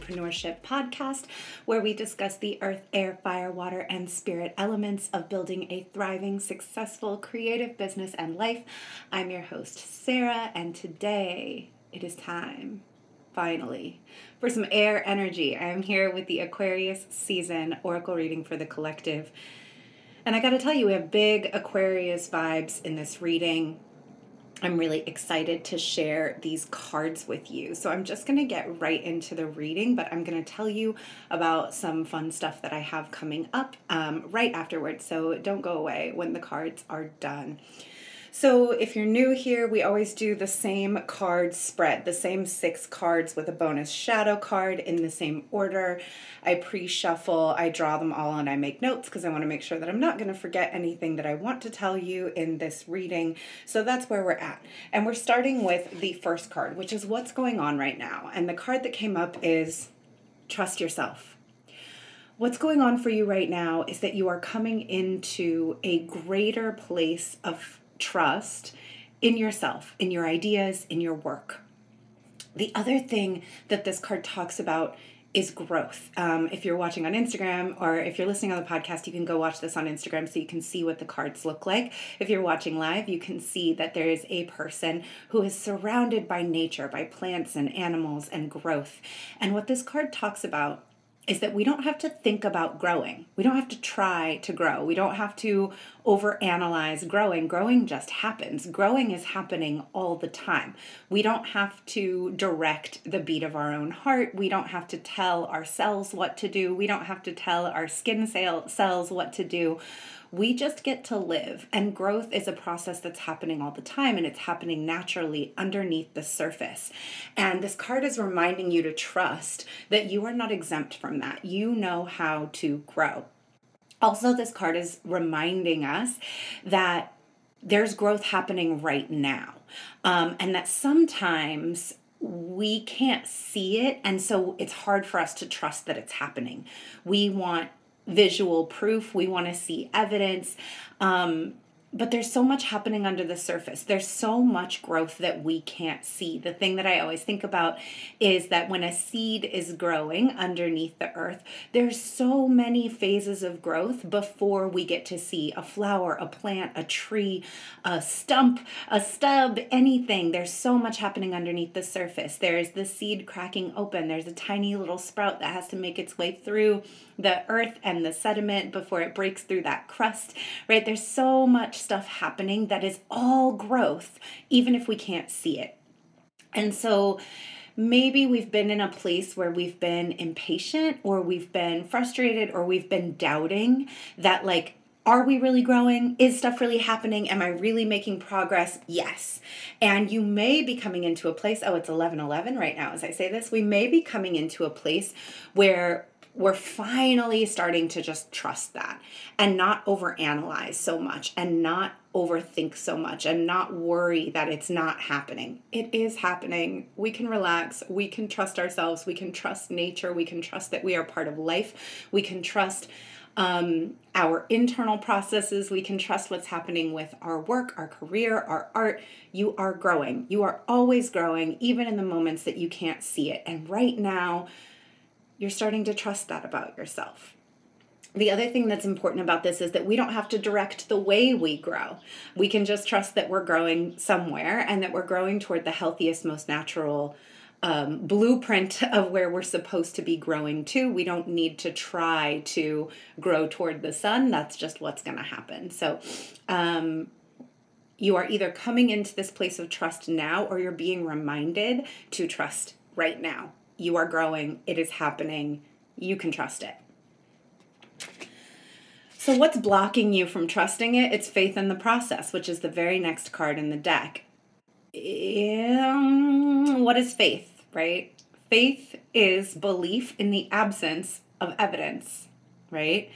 Entrepreneurship podcast, where we discuss the earth, air, fire, water, and spirit elements of building a thriving, successful, creative business and life. I'm your host, Sarah, and today it is time, finally, for some air energy. I am here with the Aquarius season oracle reading for the collective. And I got to tell you, we have big Aquarius vibes in this reading I'm really excited to share these cards with you. So I'm just going to get right into the reading, but I'm going to tell you about some fun stuff that I have coming up um, right afterwards. So don't go away when the cards are done. So if you're new here, we always do the same card spread, the same six cards with a bonus shadow card in the same order. I pre-shuffle, I draw them all and I make notes because I want to make sure that I'm not going to forget anything that I want to tell you in this reading. So that's where we're at. And we're starting with the first card, which is what's going on right now. And the card that came up is trust yourself. What's going on for you right now is that you are coming into a greater place of trust in yourself, in your ideas, in your work. The other thing that this card talks about is growth. Um, if you're watching on Instagram or if you're listening on the podcast, you can go watch this on Instagram so you can see what the cards look like. If you're watching live, you can see that there is a person who is surrounded by nature, by plants and animals and growth. And what this card talks about is that we don't have to think about growing. We don't have to try to grow. We don't have to overanalyze growing. Growing just happens. Growing is happening all the time. We don't have to direct the beat of our own heart. We don't have to tell ourselves what to do. We don't have to tell our skin cell- cells what to do we just get to live. And growth is a process that's happening all the time and it's happening naturally underneath the surface. And this card is reminding you to trust that you are not exempt from that. You know how to grow. Also, this card is reminding us that there's growth happening right now. Um, and that sometimes we can't see it and so it's hard for us to trust that it's happening we want visual proof, we want to see evidence. Um, but there's so much happening under the surface. There's so much growth that we can't see. The thing that I always think about is that when a seed is growing underneath the earth, there's so many phases of growth before we get to see a flower, a plant, a tree, a stump, a stub, anything. There's so much happening underneath the surface. There's the seed cracking open. There's a tiny little sprout that has to make its way through the earth and the sediment before it breaks through that crust, right? There's so much stuff happening that is all growth, even if we can't see it. And so, maybe we've been in a place where we've been impatient or we've been frustrated or we've been doubting that, like, are we really growing? Is stuff really happening? Am I really making progress? Yes. And you may be coming into a place, oh, it's 11 11 right now as I say this. We may be coming into a place where we're finally starting to just trust that and not overanalyze so much and not overthink so much and not worry that it's not happening. It is happening. We can relax. We can trust ourselves. We can trust nature. We can trust that we are part of life. We can trust um, our internal processes. We can trust what's happening with our work, our career, our art. You are growing. You are always growing, even in the moments that you can't see it. And right now, you're starting to trust that about yourself. The other thing that's important about this is that we don't have to direct the way we grow. We can just trust that we're growing somewhere and that we're growing toward the healthiest, most natural um, blueprint of where we're supposed to be growing to. We don't need to try to grow toward the sun. That's just what's going to happen. So, um, you are either coming into this place of trust now or you're being reminded to trust right now. You are growing, it is happening, you can trust it. So, what's blocking you from trusting it? It's faith in the process, which is the very next card in the deck. Um, what is faith, right? Faith is belief in the absence of evidence, right?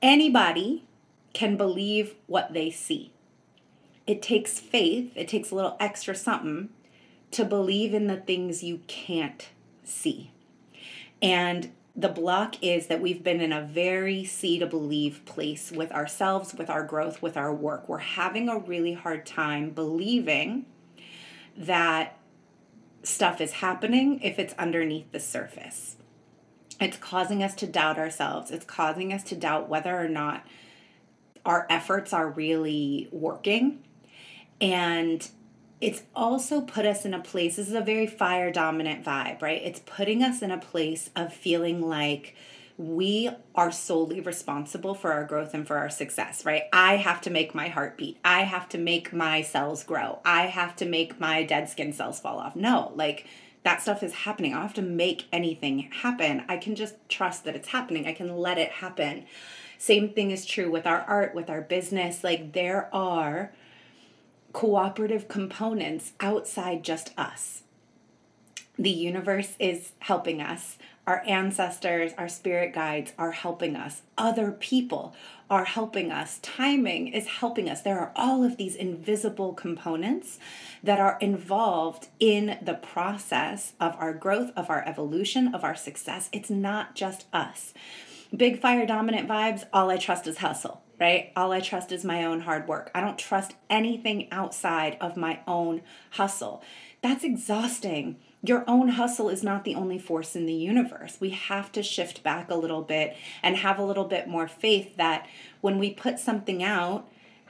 Anybody can believe what they see. It takes faith, it takes a little extra something to believe in the things you can't see. And the block is that we've been in a very see to believe place with ourselves, with our growth, with our work. We're having a really hard time believing that stuff is happening if it's underneath the surface. It's causing us to doubt ourselves. It's causing us to doubt whether or not our efforts are really working. And it's also put us in a place, this is a very fire dominant vibe, right? It's putting us in a place of feeling like we are solely responsible for our growth and for our success, right? I have to make my heart beat. I have to make my cells grow. I have to make my dead skin cells fall off. No, like that stuff is happening. I don't have to make anything happen. I can just trust that it's happening. I can let it happen. Same thing is true with our art, with our business. Like there are cooperative components outside just us. The universe is helping us. Our ancestors, our spirit guides are helping us. Other people are helping us. Timing is helping us. There are all of these invisible components that are involved in the process of our growth, of our evolution, of our success. It's not just us. Big fire dominant vibes, all I trust is hustle right? All I trust is my own hard work. I don't trust anything outside of my own hustle. That's exhausting. Your own hustle is not the only force in the universe. We have to shift back a little bit and have a little bit more faith that when we put something out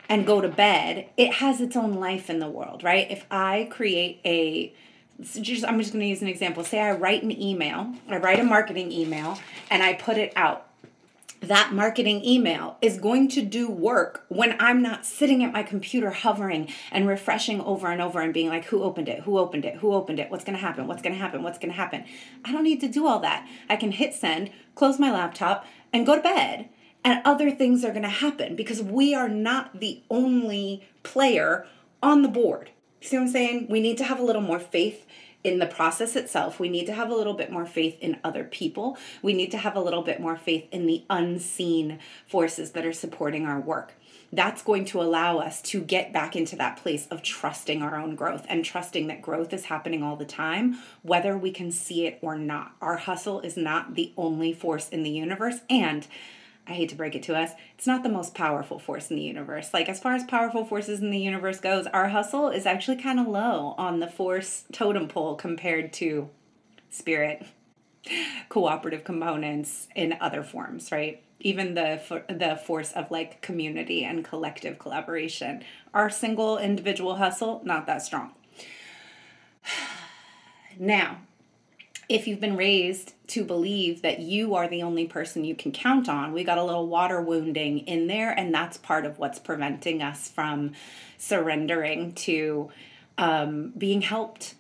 and go to bed, it has its own life in the world, right? If I create a just I'm just going to use an example. Say I write an email, I write a marketing email and I put it out that marketing email is going to do work when I'm not sitting at my computer hovering and refreshing over and over and being like, who opened it? Who opened it? Who opened it? What's going to happen? What's going to happen? What's going to happen? I don't need to do all that. I can hit send, close my laptop, and go to bed. And other things are going to happen because we are not the only player on the board. See what I'm saying? We need to have a little more faith in the process itself, we need to have a little bit more faith in other people. We need to have a little bit more faith in the unseen forces that are supporting our work. That's going to allow us to get back into that place of trusting our own growth and trusting that growth is happening all the time, whether we can see it or not. Our hustle is not the only force in the universe. And I hate to break it to us, it's not the most powerful force in the universe. Like, as far as powerful forces in the universe goes, our hustle is actually kind of low on the force totem pole compared to spirit, cooperative components in other forms, right? Even the the force of like community and collective collaboration. Our single individual hustle not that strong. Now, if you've been raised to believe that you are the only person you can count on, we got a little water wounding in there, and that's part of what's preventing us from surrendering to um, being helped,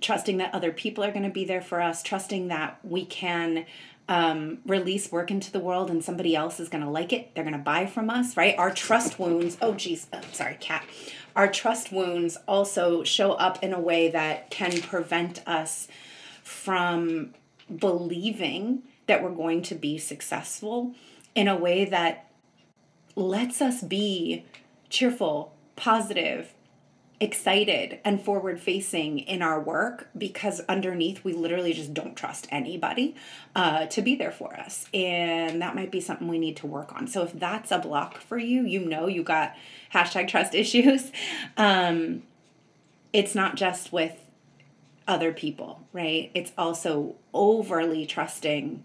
trusting that other people are going to be there for us, trusting that we can um, release work into the world and somebody else is going to like it. They're going to buy from us, right? Our trust wounds, oh, geez, oh, sorry, cat. Our trust wounds also show up in a way that can prevent us from believing that we're going to be successful in a way that lets us be cheerful, positive, excited, and forward facing in our work because underneath we literally just don't trust anybody uh, to be there for us. And that might be something we need to work on. So if that's a block for you, you know you got hashtag trust issues. Um, it's not just with other people, right? It's also overly trusting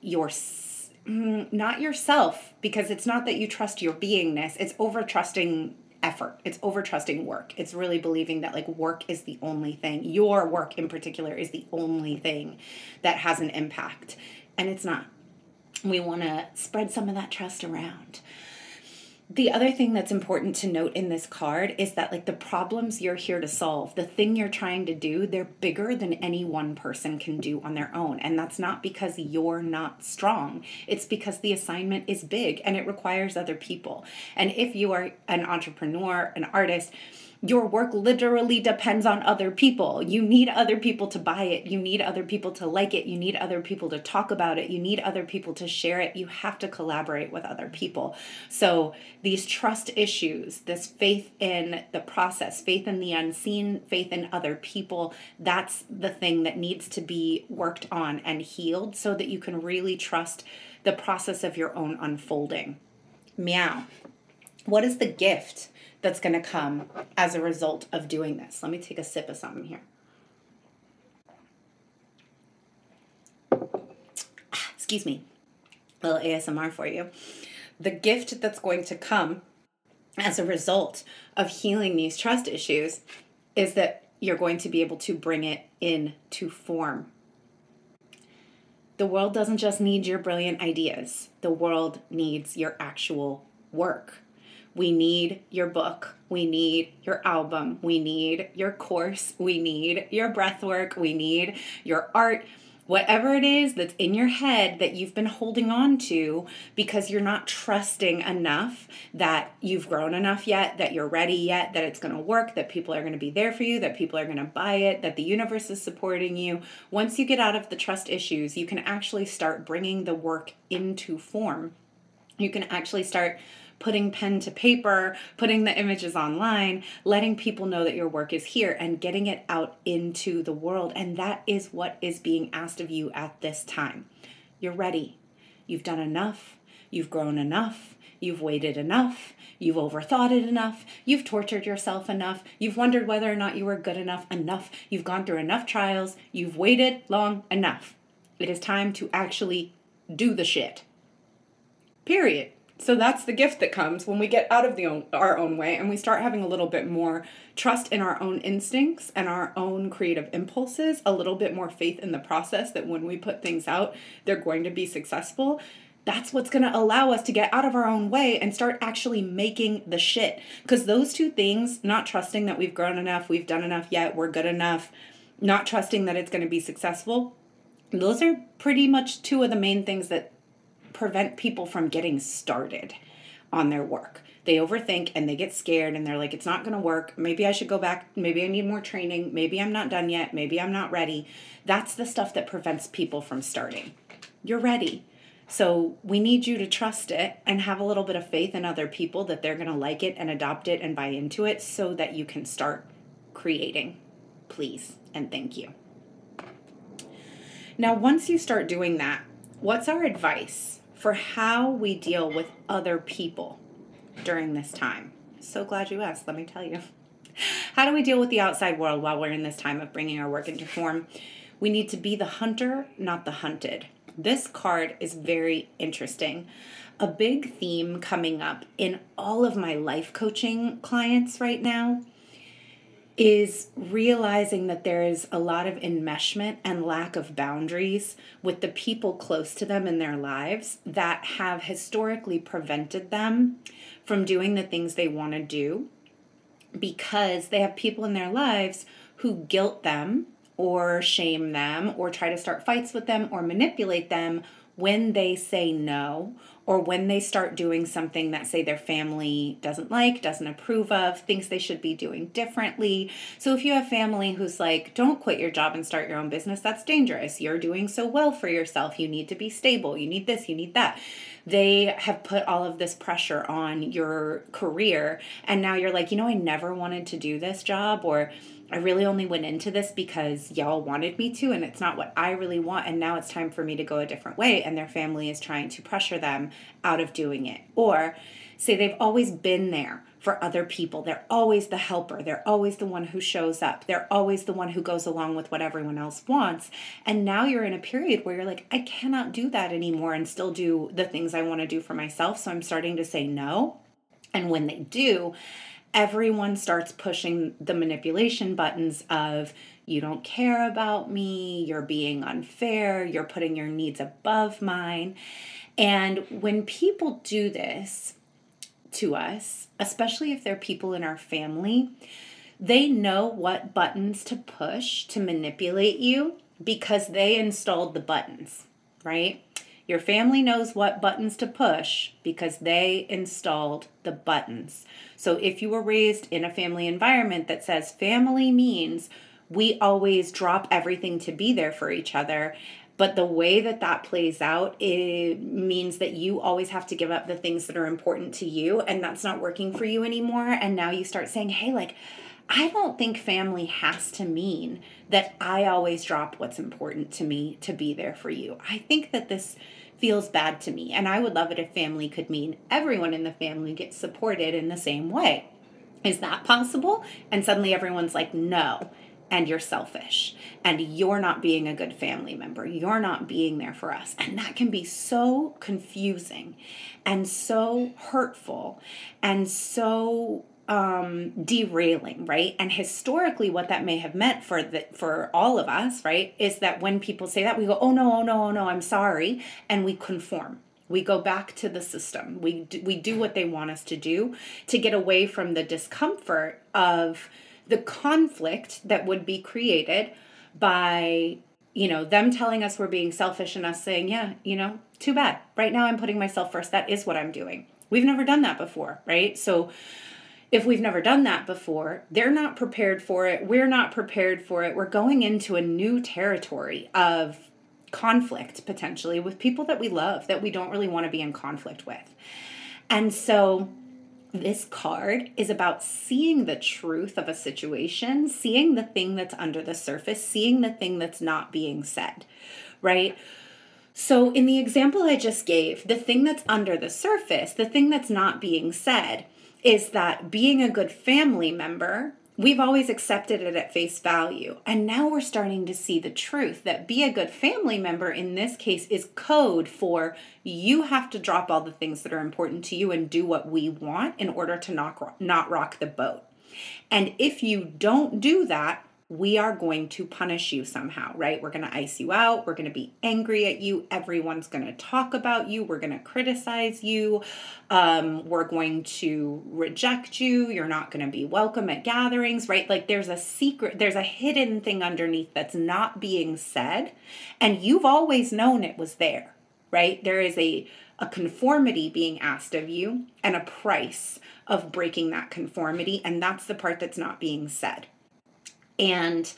your mm, not yourself because it's not that you trust your beingness, it's over trusting effort. It's over trusting work. It's really believing that like work is the only thing. Your work in particular is the only thing that has an impact. And it's not. We want to spread some of that trust around the other thing that's important to note in this card is that like the problems you're here to solve the thing you're trying to do they're bigger than any one person can do on their own. And that's not because you're not strong. It's because the assignment is big and it requires other people. And if you are an entrepreneur an artist your work literally depends on other people. You need other people to buy it. You need other people to like it. You need other people to talk about it. You need other people to share it. You have to collaborate with other people. So, these trust issues, this faith in the process, faith in the unseen, faith in other people, that's the thing that needs to be worked on and healed so that you can really trust the process of your own unfolding. Meow. What is the gift? That's going to come as a result of doing this. Let me take a sip of something here. Ah, excuse me, a little ASMR for you. The gift that's going to come as a result of healing these trust issues is that you're going to be able to bring it into form. The world doesn't just need your brilliant ideas, the world needs your actual work. We need your book. We need your album. We need your course. We need your breath work. We need your art whatever it is that's in your head that you've been holding on to because you're not trusting enough that you've grown enough yet, that you're ready yet, that it's going to work, that people are going to be there for you, that people are going to buy it, that the universe is supporting you. Once you get out of the trust issues, you can actually start bringing the work into form. You can actually start putting pen to paper, putting the images online, letting people know that your work is here and getting it out into the world. And that is what is being asked of you at this time. You're ready. You've done enough. You've grown enough. You've waited enough. You've overthought it enough. You've tortured yourself enough. You've wondered whether or not you were good enough enough. You've gone through enough trials. You've waited long enough. It is time to actually do the shit. Period. So that's the gift that comes when we get out of the own, our own way and we start having a little bit more trust in our own instincts and our own creative impulses, a little bit more faith in the process that when we put things out, they're going to be successful. That's what's going to allow us to get out of our own way and start actually making the shit. Because those two things, not trusting that we've grown enough, we've done enough yet, we're good enough, not trusting that it's going to be successful, those are pretty much two of the main things that prevent people from getting started on their work. They overthink and they get scared and they're like, it's not going to work. Maybe I should go back. Maybe I need more training. Maybe I'm not done yet. Maybe I'm not ready. That's the stuff that prevents people from starting. You're ready. So we need you to trust it and have a little bit of faith in other people that they're going to like it and adopt it and buy into it so that you can start creating. Please and thank you. Now, once you start doing that, what's our advice? For how we deal with other people during this time. So glad you asked, let me tell you. How do we deal with the outside world while we're in this time of bringing our work into form? We need to be the hunter, not the hunted. This card is very interesting. A big theme coming up in all of my life coaching clients right now is realizing that there is a lot of enmeshment and lack of boundaries with the people close to them in their lives that have historically prevented them from doing the things they want to do because they have people in their lives who guilt them or shame them or try to start fights with them or manipulate them when they say no or when they start doing something that say their family doesn't like, doesn't approve of, thinks they should be doing differently. So if you have family who's like, don't quit your job and start your own business, that's dangerous. You're doing so well for yourself. You need to be stable. You need this, you need that. They have put all of this pressure on your career and now you're like, you know, I never wanted to do this job or I really only went into this because y'all wanted me to, and it's not what I really want. And now it's time for me to go a different way. And their family is trying to pressure them out of doing it. Or say they've always been there for other people. They're always the helper. They're always the one who shows up. They're always the one who goes along with what everyone else wants. And now you're in a period where you're like, I cannot do that anymore and still do the things I want to do for myself. So I'm starting to say no. And when they do, everyone starts pushing the manipulation buttons of you don't care about me, you're being unfair, you're putting your needs above mine. And when people do this to us, especially if they're people in our family, they know what buttons to push to manipulate you because they installed the buttons, right? Your family knows what buttons to push because they installed the buttons. So if you were raised in a family environment that says family means we always drop everything to be there for each other, but the way that that plays out it means that you always have to give up the things that are important to you and that's not working for you anymore and now you start saying hey like I don't think family has to mean that I always drop what's important to me to be there for you. I think that this feels bad to me, and I would love it if family could mean everyone in the family gets supported in the same way. Is that possible? And suddenly everyone's like, no. And you're selfish and you're not being a good family member. You're not being there for us. And that can be so confusing and so hurtful and so um derailing right and historically what that may have meant for the for all of us right is that when people say that we go oh no oh no oh no i'm sorry and we conform we go back to the system we we do what they want us to do to get away from the discomfort of the conflict that would be created by you know them telling us we're being selfish and us saying yeah you know too bad. Right now i'm putting myself first. That is what i'm doing. We've never done that before right? So if we've never done that before they're not prepared for it. We're not prepared for it. We're going into a new territory of conflict potentially with people that we love that we don't really want to be in conflict with. And so this card is about seeing the truth of a situation, seeing the thing that's under the surface, seeing the thing that's not being said, right? So, in the example I just gave, the thing that's under the surface, the thing that's not being said, is that being a good family member we've always accepted it at face value. And now we're starting to see the truth that be a good family member in this case is code for you have to drop all the things that are important to you and do what we want in order to not, not rock the boat. And if you don't do that, we are going to punish you somehow, right? We're going to ice you out. We're going to be angry at you. Everyone's going to talk about you. We're going to criticize you. Um, we're going to reject you. You're not going to be welcome at gatherings, right? Like there's a secret, there's a hidden thing underneath that's not being said. And you've always known it was there, right? There is a, a conformity being asked of you and a price of breaking that conformity. And that's the part that's not being said. And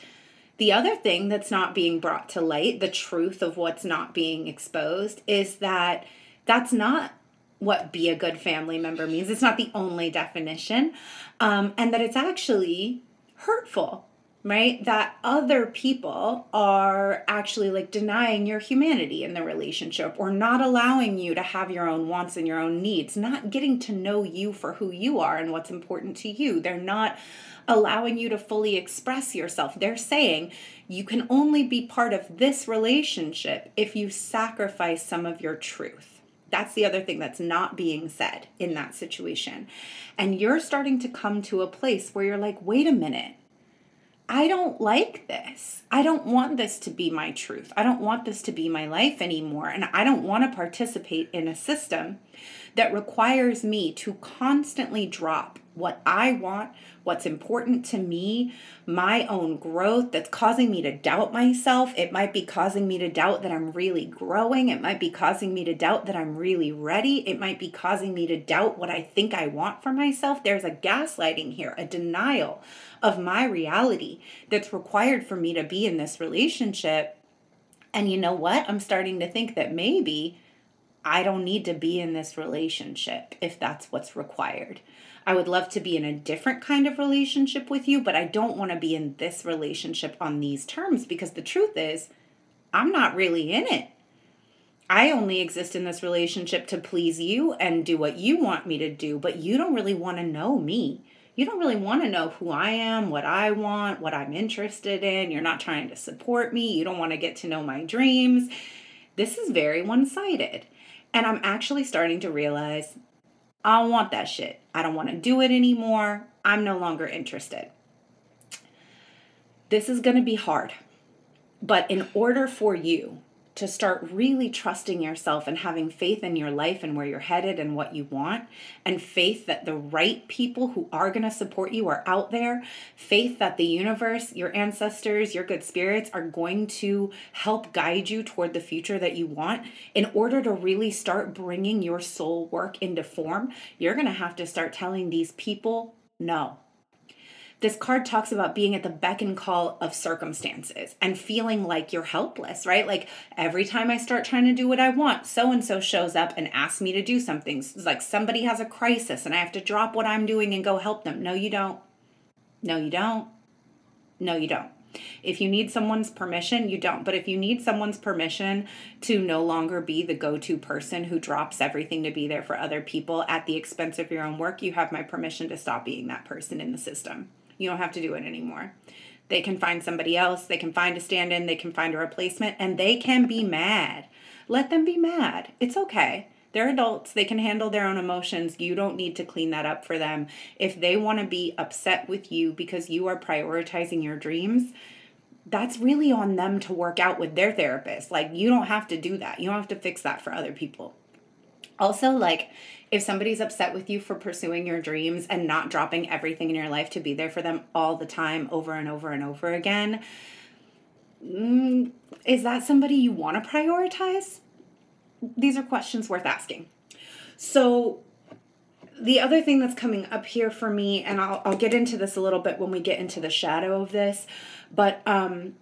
the other thing that's not being brought to light, the truth of what's not being exposed, is that that's not what be a good family member means. It's not the only definition, um, and that it's actually hurtful, right? That other people are actually like denying your humanity in the relationship or not allowing you to have your own wants and your own needs, not getting to know you for who you are and what's important to you. They're not allowing you to fully express yourself. They're saying you can only be part of this relationship if you sacrifice some of your truth. That's the other thing that's not being said in that situation. And you're starting to come to a place where you're like, wait a minute. I don't like this. I don't want this to be my truth. I don't want this to be my life anymore. And I don't want to participate in a system that requires me to constantly drop what I want, what's important to me, my own growth that's causing me to doubt myself. It might be causing me to doubt that I'm really growing. It might be causing me to doubt that I'm really ready. It might be causing me to doubt what I think I want for myself. There's a gaslighting here, a denial of my reality that's required for me to be in this relationship. And you know what? I'm starting to think that maybe I don't need to be in this relationship if that's what's required. I would love to be in a different kind of relationship with you, but I don't want to be in this relationship on these terms because the truth is, I'm not really in it. I only exist in this relationship to please you and do what you want me to do, but you don't really want to know me. You don't really want to know who I am, what I want, what I'm interested in. You're not trying to support me. You don't want to get to know my dreams. This is very one sided. And I'm actually starting to realize I don't want that shit. I don't want to do it anymore. I'm no longer interested. This is going to be hard. But in order for you to start really trusting yourself and having faith in your life and where you're headed and what you want, and faith that the right people who are going to support you are out there, faith that the universe, your ancestors, your good spirits are going to help guide you toward the future that you want, in order to really start bringing your soul work into form, you're going to have to start telling these people no this card talks about being at the beck and call of circumstances and feeling like you're helpless, right? Like every time I start trying to do what I want, so and so shows up and asks me to do something. It's like somebody has a crisis and I have to drop what I'm doing and go help them. No, you don't. No, you don't. No, you don't. If you need someone's permission, you don't. But if you need someone's permission to no longer be the go to person who drops everything to be there for other people at the expense of your own work, you have my permission to stop being that person in the system. You don't have to do it anymore. They can find somebody else, they can find a stand in, they can find a replacement, and they can be mad. Let them be mad. It's okay. They're adults. They can handle their own emotions. You don't need to clean that up for them. If they want to be upset with you because you are prioritizing your dreams, that's really on them to work out with their therapist. Like, you don't have to do that. You don't have to fix that for other people. Also, like, if somebody's upset with you for pursuing your dreams and not dropping everything in your life to be there for them all the time, over and over and over again, mm, is that somebody you want to prioritize? These are questions worth asking. So, the other thing that's coming up here for me, and I'll, I'll get into this a little bit when we get into the shadow of this, but um,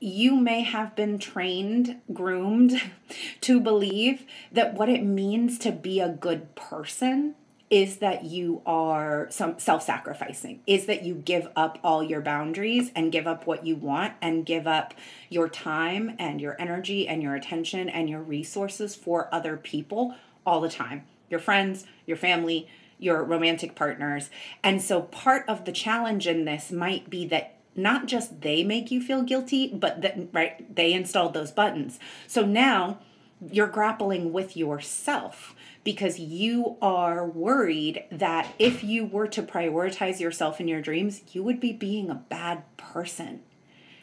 you may have been trained, groomed to believe that what it means to be a good person is that you are some self-sacrificing is that you give up all your boundaries and give up what you want and give up your time and your energy and your attention and your resources for other people all the time. Your friends your family your romantic partners. And so part of the challenge in this might be that not just they make you feel guilty, but that right they installed those buttons. So now you're grappling with yourself because you are worried that if you were to prioritize yourself and your dreams, you would be being a bad person.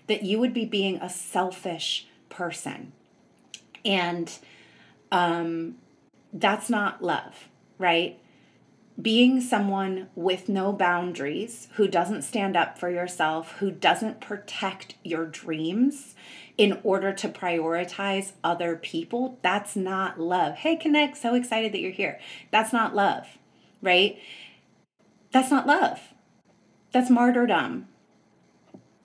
That you would be being a selfish person. And um that's not love, right? Being someone with no boundaries, who doesn't stand up for yourself, who doesn't protect your dreams in order to prioritize other people, that's not love. Hey, Connect, so excited that you're here. That's not love, right? That's not love. That's martyrdom.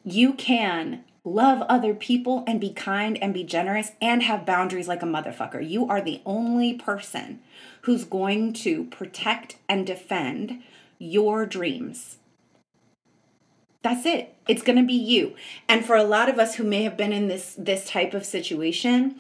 You can love other people and be kind and be generous and have boundaries like a motherfucker. You are the only person who's going to protect and defend your dreams. That's it. It's going to be you. And for a lot of us who may have been in this this type of situation,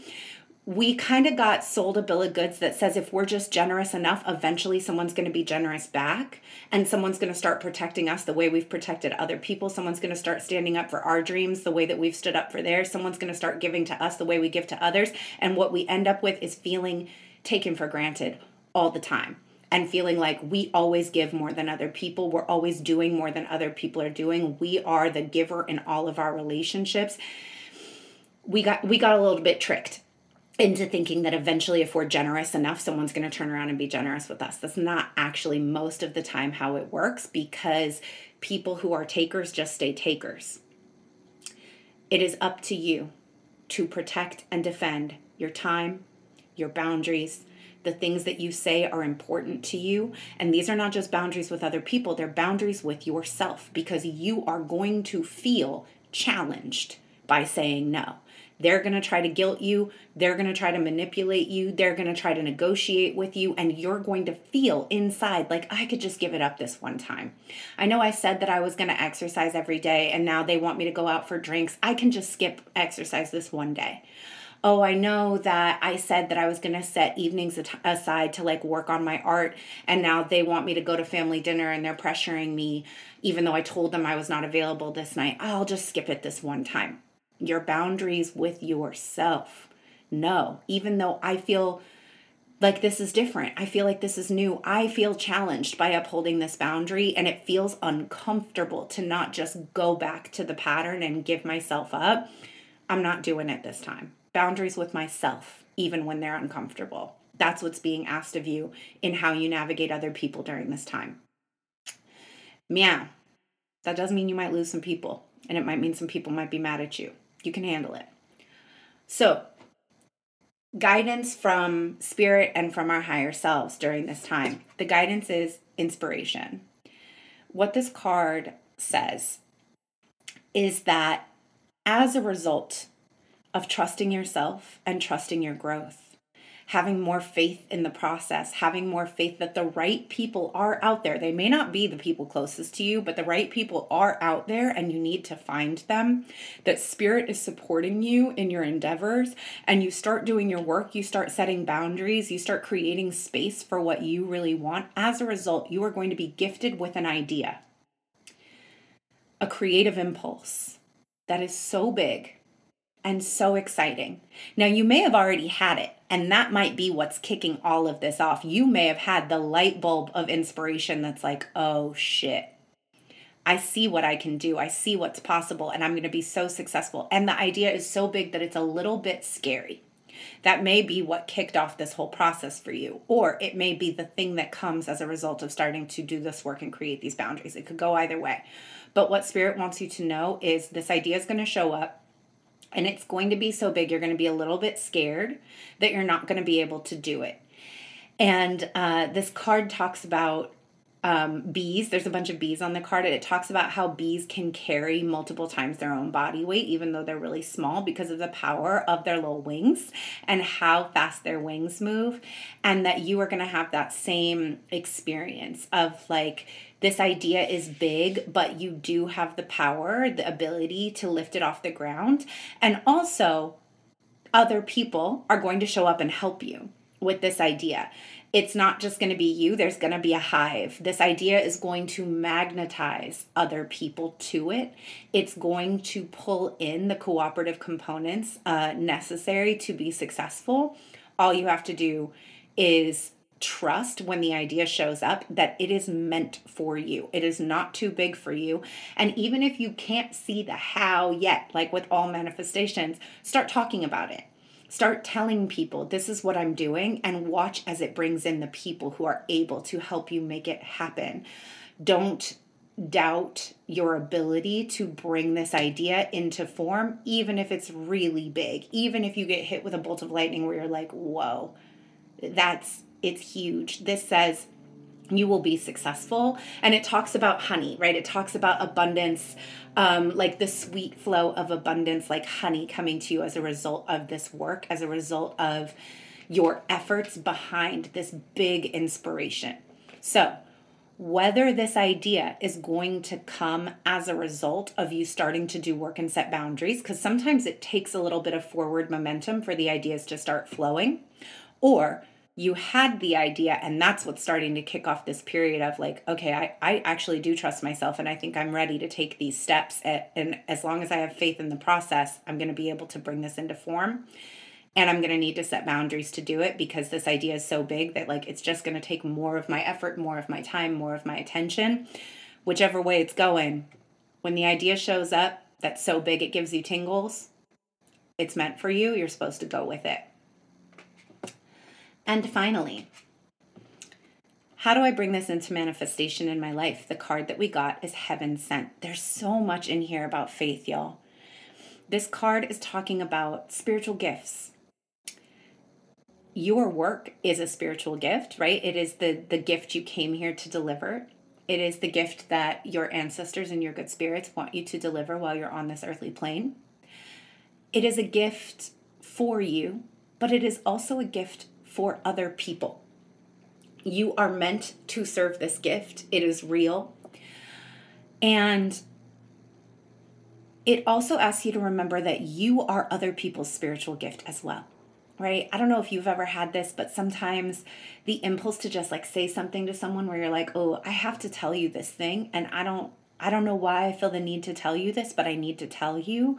we kind of got sold a bill of goods that says if we're just generous enough, eventually someone's going to be generous back and someone's going to start protecting us the way we've protected other people. Someone's going to start standing up for our dreams the way that we've stood up for theirs. Someone's going to start giving to us the way we give to others. And what we end up with is feeling taken for granted all the time and feeling like we always give more than other people. We're always doing more than other people are doing. We are the giver in all of our relationships. We got we got a little bit tricked into thinking that eventually if we're generous enough someone's going to turn around and be generous with us that's not actually most of the time how it works because people who are takers just stay takers it is up to you to protect and defend your time your boundaries the things that you say are important to you. And these are not just boundaries with other people, they're boundaries with yourself because you are going to feel challenged by saying no. They're going to try to guilt you. They're going to try to manipulate you. They're going to try to negotiate with you. And you're going to feel inside like, I could just give it up this one time. I know I said that I was going to exercise every day, and now they want me to go out for drinks. I can just skip exercise this one day. Oh, I know that I said that I was going to set evenings aside to like work on my art, and now they want me to go to family dinner and they're pressuring me, even though I told them I was not available this night. I'll just skip it this one time your boundaries with yourself. No, even though I feel like this is different, I feel like this is new, I feel challenged by upholding this boundary, and it feels uncomfortable to not just go back to the pattern and give myself up. I'm not doing it this time. Boundaries with myself, even when they're uncomfortable. That's what's being asked of you in how you navigate other people during this time. Meow. That does mean you might lose some people, and it might mean some people might be mad at you. You can handle it. So, guidance from spirit and from our higher selves during this time. The guidance is inspiration. What this card says is that as a result of trusting yourself and trusting your growth, having more faith in the process, having more faith that the right people are out there. They may not be the people closest to you, but the right people are out there and you need to find them. That spirit is supporting you in your endeavors and you start doing your work, you start setting boundaries, you start creating space for what you really want. As a result, you are going to be gifted with an idea. a creative impulse that is so big and so exciting. Now, you may have already had it, and that might be what's kicking all of this off. You may have had the light bulb of inspiration that's like, oh shit, I see what I can do. I see what's possible, and I'm going to be so successful. And the idea is so big that it's a little bit scary. That may be what kicked off this whole process for you, or it may be the thing that comes as a result of starting to do this work and create these boundaries. It could go either way. But what Spirit wants you to know is this idea is going to show up and it's going to be so big, you're going to be a little bit scared that you're not going to be able to do it. And uh, this card talks about um, bees. There's a bunch of bees on the card, and it talks about how bees can carry multiple times their own body weight, even though they're really small, because of the power of their little wings and how fast their wings move. And that you are going to have that same experience of like, this idea is big, but you do have the power, the ability to lift it off the ground. And also, other people are going to show up and help you with this idea it's not just going to be you, there's going to be a hive. This idea is going to magnetize other people to it. It's going to pull in the cooperative components uh, necessary to be successful. All you have to do is trust when the idea shows up that it is meant for you. It is not too big for you. And even if you can't see the how yet, like with all manifestations, start talking about it Start telling people this is what I'm doing and watch as it brings in the people who are able to help you make it happen. Don't doubt your ability to bring this idea into form, even if it's really big, even if you get hit with a bolt of lightning where you're like, whoa, that's it's huge. This says you will be successful. And it talks about honey, right? It talks about abundance, um, like the sweet flow of abundance, like honey coming to you as a result of this work, as a result of your efforts behind this big inspiration. So, whether this idea is going to come as a result of you starting to do work and set boundaries, because sometimes it takes a little bit of forward momentum for the ideas to start flowing, or you had the idea and that's what's starting to kick off this period of like okay i, I actually do trust myself and i think i'm ready to take these steps at, and as long as i have faith in the process i'm going to be able to bring this into form and i'm going to need to set boundaries to do it because this idea is so big that like it's just going to take more of my effort more of my time more of my attention. Whichever way it's going when the idea shows up that's so big it gives you tingles it's meant for you you're supposed to go with it and finally, how do I bring this into manifestation in my life? The card that we got is Heaven Sent. There's so much in here about faith, y'all. This card is talking about spiritual gifts. Your work is a spiritual gift, right? It is the, the gift you came here to deliver. It is the gift that your ancestors and your good spirits want you to deliver while you're on this earthly plane. It is a gift for you, but it is also a gift for other people. You are meant to serve this gift, it is real. And it also asks you to remember that you are other people's spiritual gift as well right? I don't know if you've ever had this, but sometimes the impulse to just like say something to someone where you're like, "Oh, I have to tell you this thing and I don't I don't know why I feel the need to tell you this, but I need to tell you."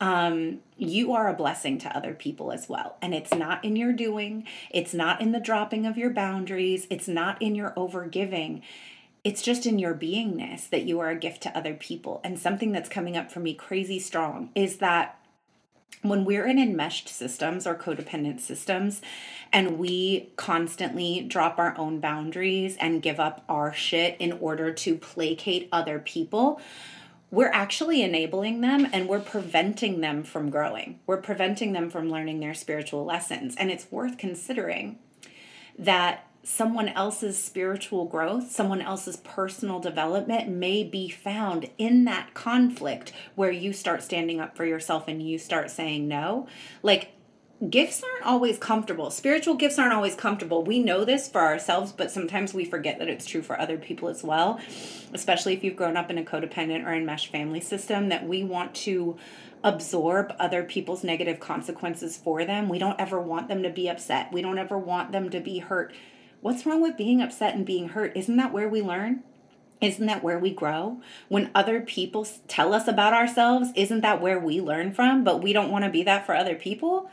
Um, you are a blessing to other people as well. And it's not in your doing, it's not in the dropping of your boundaries, it's not in your overgiving. It's just in your beingness that you are a gift to other people. And something that's coming up for me crazy strong is that when we're in enmeshed systems or codependent systems and we constantly drop our own boundaries and give up our shit in order to placate other people, we're actually enabling them and we're preventing them from growing. We're preventing them from learning their spiritual lessons. And it's worth considering that someone else's spiritual growth, someone else's personal development may be found in that conflict where you start standing up for yourself and you start saying no. Like gifts aren't always comfortable. Spiritual gifts aren't always comfortable. We know this for ourselves, but sometimes we forget that it's true for other people as well, especially if you've grown up in a codependent or enmeshed family system, that we want to absorb other people's negative consequences for them. We don't ever want them to be upset. We don't ever want them to be hurt. What's wrong with being upset and being hurt? Isn't that where we learn? isn't that where we grow? When other people tell us about ourselves, isn't that where we learn from? But we don't want to be that for other people?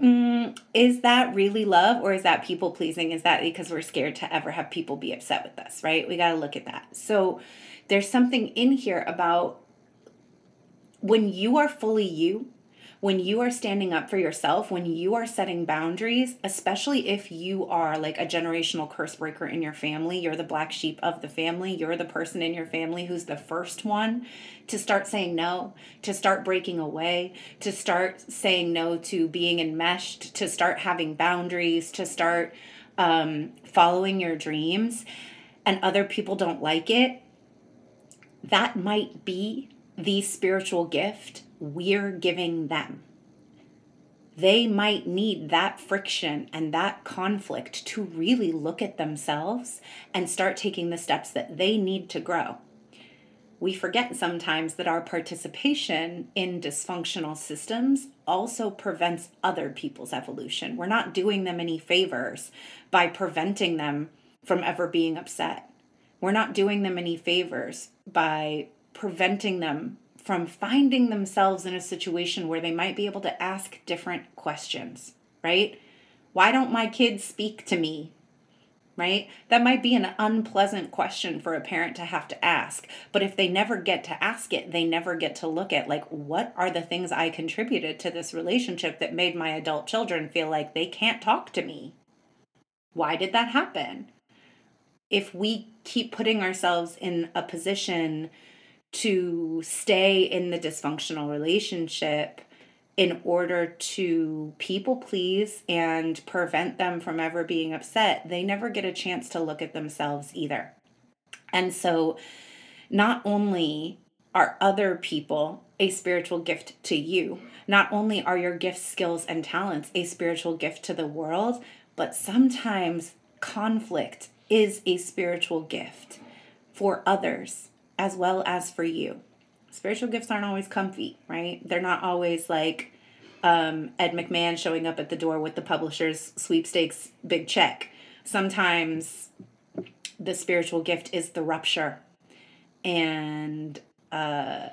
Mm, is that really love or is that people pleasing? Is that because we're scared to ever have people be upset with us, right? We got to look at that. So there's something in here about when you are fully you, when you are standing up for yourself, when you are setting boundaries, especially if you are like a generational curse breaker in your family, you're the black sheep of the family, you're the person in your family who's the first one to start saying no, to start breaking away, to start saying no to being enmeshed, to start having boundaries, to start um, following your dreams, and other people don't like it, that might be the spiritual gift we're giving them. They might need that friction and that conflict to really look at themselves and start taking the steps that they need to grow. We forget sometimes that our participation in dysfunctional systems also prevents other people's evolution. We're not doing them any favors by preventing them from ever being upset. We're not doing them any favors by preventing them from finding themselves in a situation where they might be able to ask different questions, right? Why don't my kids speak to me? Right? That might be an unpleasant question for a parent to have to ask. But if they never get to ask it, they never get to look at, like, what are the things I contributed to this relationship that made my adult children feel like they can't talk to me? Why did that happen? If we keep putting ourselves in a position to stay in the dysfunctional relationship in order to people please and prevent them from ever being upset, they never get a chance to look at themselves either. And so, not only are other people a spiritual gift to you, not only are your gifts, skills, and talents a spiritual gift to the world, but sometimes conflict is a spiritual gift for others as well as for you. Spiritual gifts aren't always comfy, right? They're not always like um, Ed McMahon showing up at the door with the publisher's sweepstakes big check. Sometimes the spiritual gift is the rupture. And uh,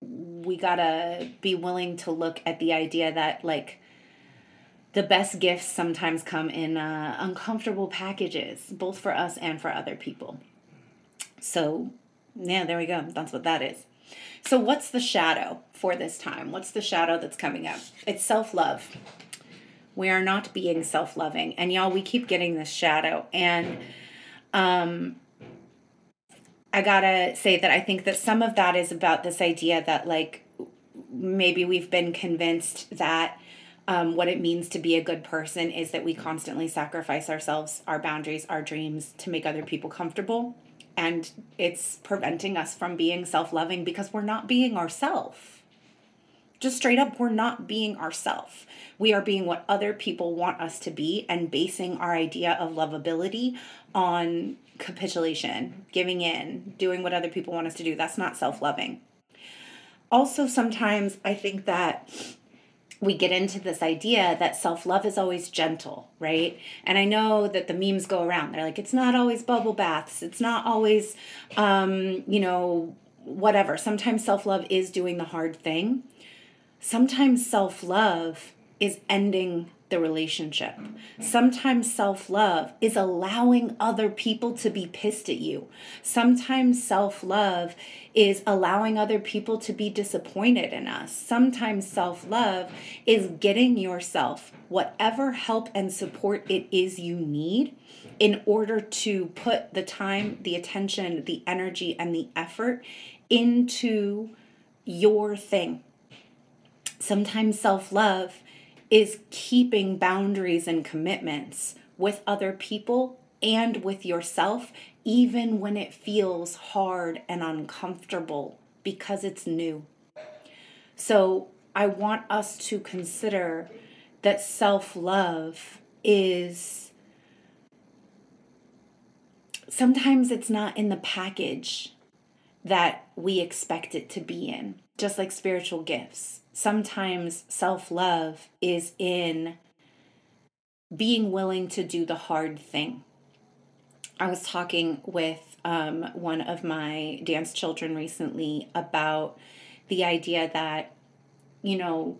we gotta be willing to look at the idea that, like, the best gifts sometimes come in uh, uncomfortable packages, both for us and for other people. So, yeah, there we go. That's what that is. So, what's the shadow for this time? What's the shadow that's coming up? It's self love. We are not being self loving. And y'all, we keep getting this shadow. And um, I gotta say that I think that some of that is about this idea that, like, maybe we've been convinced that um, what it means to be a good person is that we constantly sacrifice ourselves, our boundaries, our dreams to make other people comfortable and it's preventing us from being self-loving because we're not being ourself. Just straight up we're not being ourself. We are being what other people want us to be and basing our idea of lovability on capitulation giving in doing what other people want us to do. That's not self-loving. Also sometimes i think that we get into this idea that self love is always gentle, right? And I know that the memes go around. They're like, it's not always bubble baths. It's not always, um, you know, whatever. Sometimes self love is doing the hard thing. Sometimes self love is ending the relationship. Mm-hmm. Sometimes self love is allowing other people to be pissed at you. Sometimes self love is allowing other people to be disappointed in us. Sometimes self love is getting yourself whatever help and support it is you need in order to put the time, the attention, the energy, and the effort into your thing. Sometimes self love is keeping boundaries and commitments with other people and with yourself, even when it feels hard and uncomfortable because it's new. So, I want us to consider that self love is sometimes it's not in the package that we expect it to be in, just like spiritual gifts sometimes self love is in being willing to do the hard thing. I was talking with um, one of my dance children recently about the idea that, you know,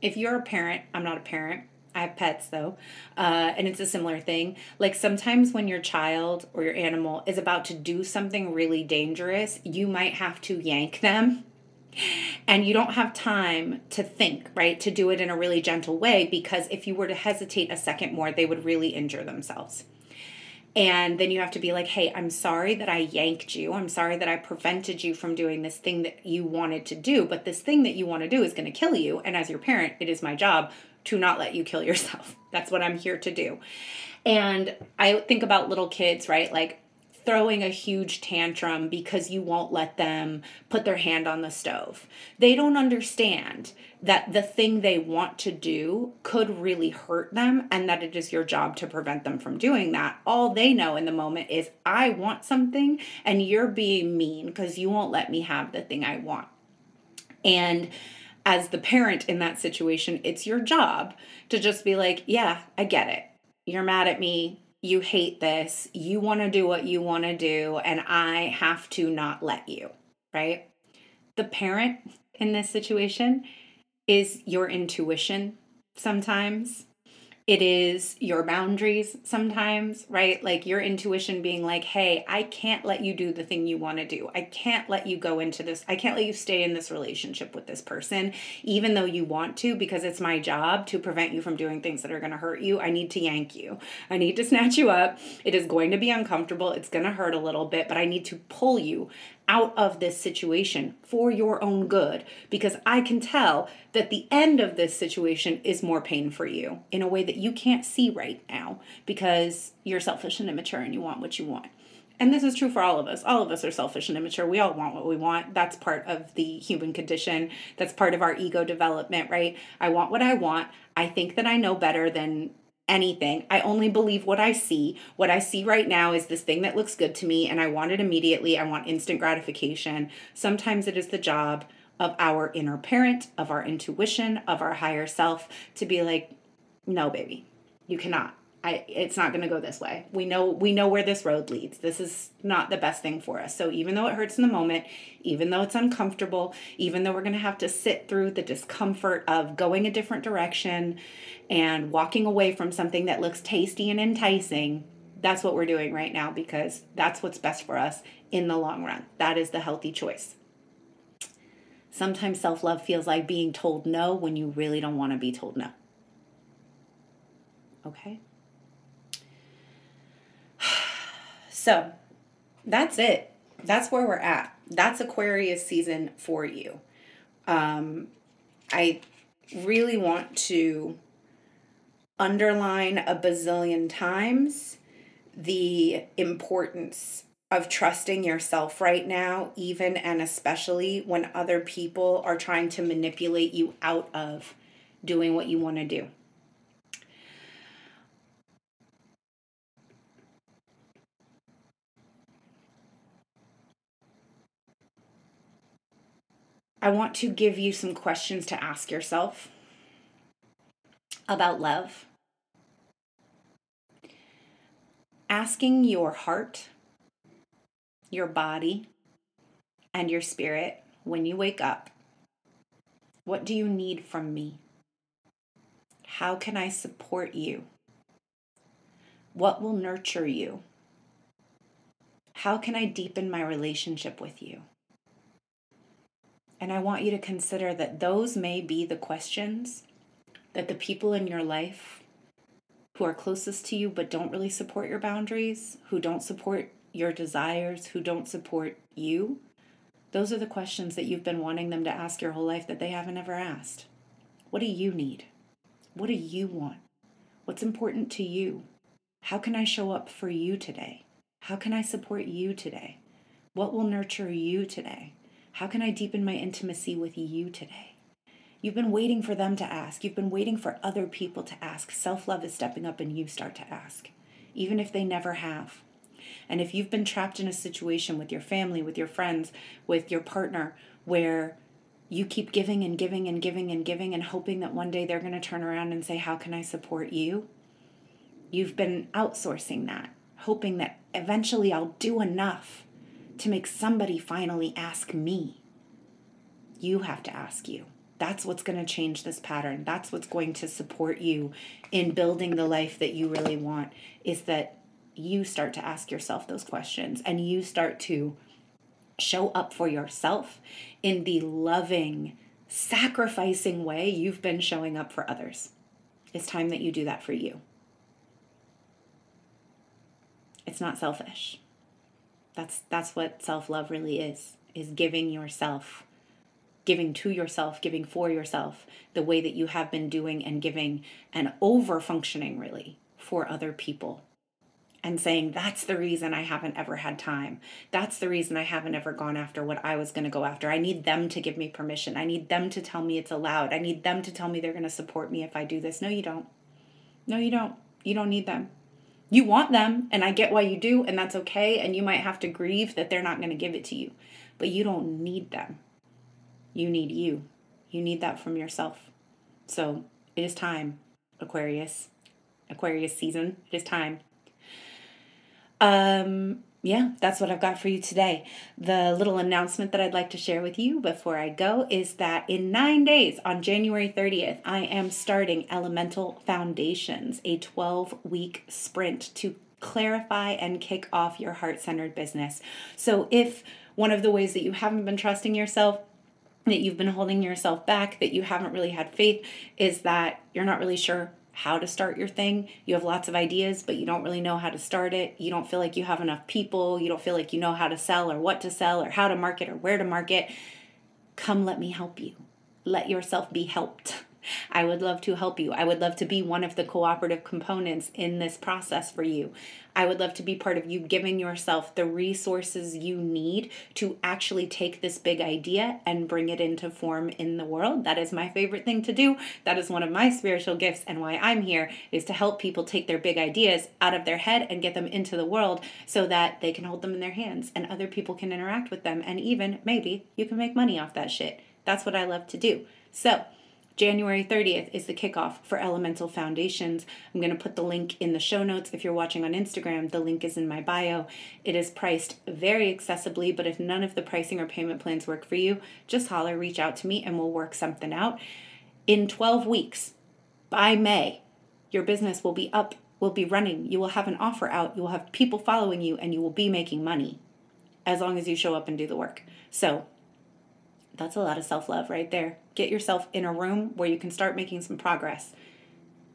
if you're a parent, I'm not a parent, I have pets though, uh, and it's a similar thing. Like sometimes when your child or your animal is about to do something really dangerous, you might have to yank them. And you don't have time to think, right? To do it in a really gentle way because if you were to hesitate a second more, they would really injure themselves. And then you have to be like, hey, I'm sorry that I yanked you. I'm sorry that I prevented you from doing this thing that you wanted to do. But this thing that you want to do is going to kill you. And as your parent, it is my job to not let you kill yourself. That's what I'm here to do. And I think about little kids, right? Like throwing a huge tantrum because you won't let them put their hand on the stove. They don't understand that the thing they want to do could really hurt them and that it is your job to prevent them from doing that. All they know in the moment is, I want something and you're being mean because you won't let me have the thing I want. And as the parent in that situation, it's your job to just be like, yeah, I get it. You're mad at me you hate this, you want to do what you want to do, and I have to not let you, right? The parent in this situation is your intuition sometimes it is your boundaries sometimes, right? Like your intuition being like, hey, I can't let you do the thing you want to do. I can't let you go into this. I can't let you stay in this relationship with this person, even though you want to, because it's my job to prevent you from doing things that are going to hurt you. I need to yank you. I need to snatch you up. It is going to be uncomfortable. It's going to hurt a little bit, but I need to pull you out of this situation for your own good because I can tell that the end of this situation is more pain for you in a way that you can't see right now because you're selfish and immature and you want what you want. And this is true for all of us. All of us are selfish and immature. We all want what we want. That's part of the human condition. That's part of our ego development, right? I want what I want. I think that I know better than anything. I only believe what I see. What I see right now is this thing that looks good to me and I want it immediately. I want instant gratification. Sometimes it is the job of our inner parent, of our intuition, of our higher self to be like, no, baby, you cannot. I, it's not going to go this way. We know we know where this road leads. This is not the best thing for us. So even though it hurts in the moment, even though it's uncomfortable, even though we're going to have to sit through the discomfort of going a different direction and walking away from something that looks tasty and enticing, that's what we're doing right now because that's what's best for us in the long run. That is the healthy choice. Sometimes self-love feels like being told no when you really don't want to be told no. Okay? So that's it. That's where we're at. That's Aquarius season for you. Um, I really want to underline a bazillion times the importance of trusting yourself right now, even and especially when other people are trying to manipulate you out of doing what you want to do. I want to give you some questions to ask yourself about love. Asking your heart, your body, and your spirit when you wake up what do you need from me? How can I support you? What will nurture you? How can I deepen my relationship with you? And I want you to consider that those may be the questions that the people in your life who are closest to you but don't really support your boundaries, who don't support your desires, who don't support you, those are the questions that you've been wanting them to ask your whole life that they haven't ever asked. What do you need? What do you want? What's important to you? How can I show up for you today? How can I support you today? What will nurture you today? How can I deepen my intimacy with you today? You've been waiting for them to ask. You've been waiting for other people to ask. Self love is stepping up and you start to ask, even if they never have. And if you've been trapped in a situation with your family, with your friends, with your partner, where you keep giving and giving and giving and giving and hoping that one day they're going to turn around and say, How can I support you? You've been outsourcing that, hoping that eventually I'll do enough to make somebody finally ask me. You have to ask you. That's what's going to change this pattern. That's what's going to support you in building the life that you really want is that you start to ask yourself those questions and you start to show up for yourself in the loving, sacrificing way you've been showing up for others. It's time that you do that for you. It's not selfish. That's that's what self-love really is. Is giving yourself giving to yourself, giving for yourself, the way that you have been doing and giving and over functioning really for other people. And saying, that's the reason I haven't ever had time. That's the reason I haven't ever gone after what I was going to go after. I need them to give me permission. I need them to tell me it's allowed. I need them to tell me they're going to support me if I do this. No, you don't. No, you don't. You don't need them. You want them, and I get why you do, and that's okay. And you might have to grieve that they're not going to give it to you, but you don't need them. You need you. You need that from yourself. So it is time, Aquarius. Aquarius season. It is time. Um, yeah, that's what I've got for you today. The little announcement that I'd like to share with you before I go is that in nine days, on January 30th, I am starting Elemental Foundations, a 12 week sprint to clarify and kick off your heart centered business. So, if one of the ways that you haven't been trusting yourself that you've been holding yourself back, that you haven't really had faith, is that you're not really sure how to start your thing. You have lots of ideas, but you don't really know how to start it. You don't feel like you have enough people. You don't feel like you know how to sell or what to sell or how to market or where to market. Come, let me help you. Let yourself be helped. I would love to help you. I would love to be one of the cooperative components in this process for you. I would love to be part of you giving yourself the resources you need to actually take this big idea and bring it into form in the world. That is my favorite thing to do. That is one of my spiritual gifts and why I'm here is to help people take their big ideas out of their head and get them into the world so that they can hold them in their hands and other people can interact with them and even maybe you can make money off that shit. That's what I love to do. So, January 30th is the kickoff for Elemental Foundations. I'm going to put the link in the show notes. If you're watching on Instagram, the link is in my bio. It is priced very accessibly, but if none of the pricing or payment plans work for you, just holler, reach out to me, and we'll work something out. In 12 weeks, by May, your business will be up, will be running. You will have an offer out, you will have people following you, and you will be making money as long as you show up and do the work. So, that's a lot of self love right there. Get yourself in a room where you can start making some progress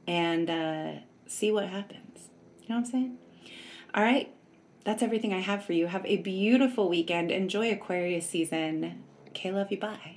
and uh, see what happens. You know what I'm saying? All right, that's everything I have for you. Have a beautiful weekend. Enjoy Aquarius season. Okay, love you. Bye.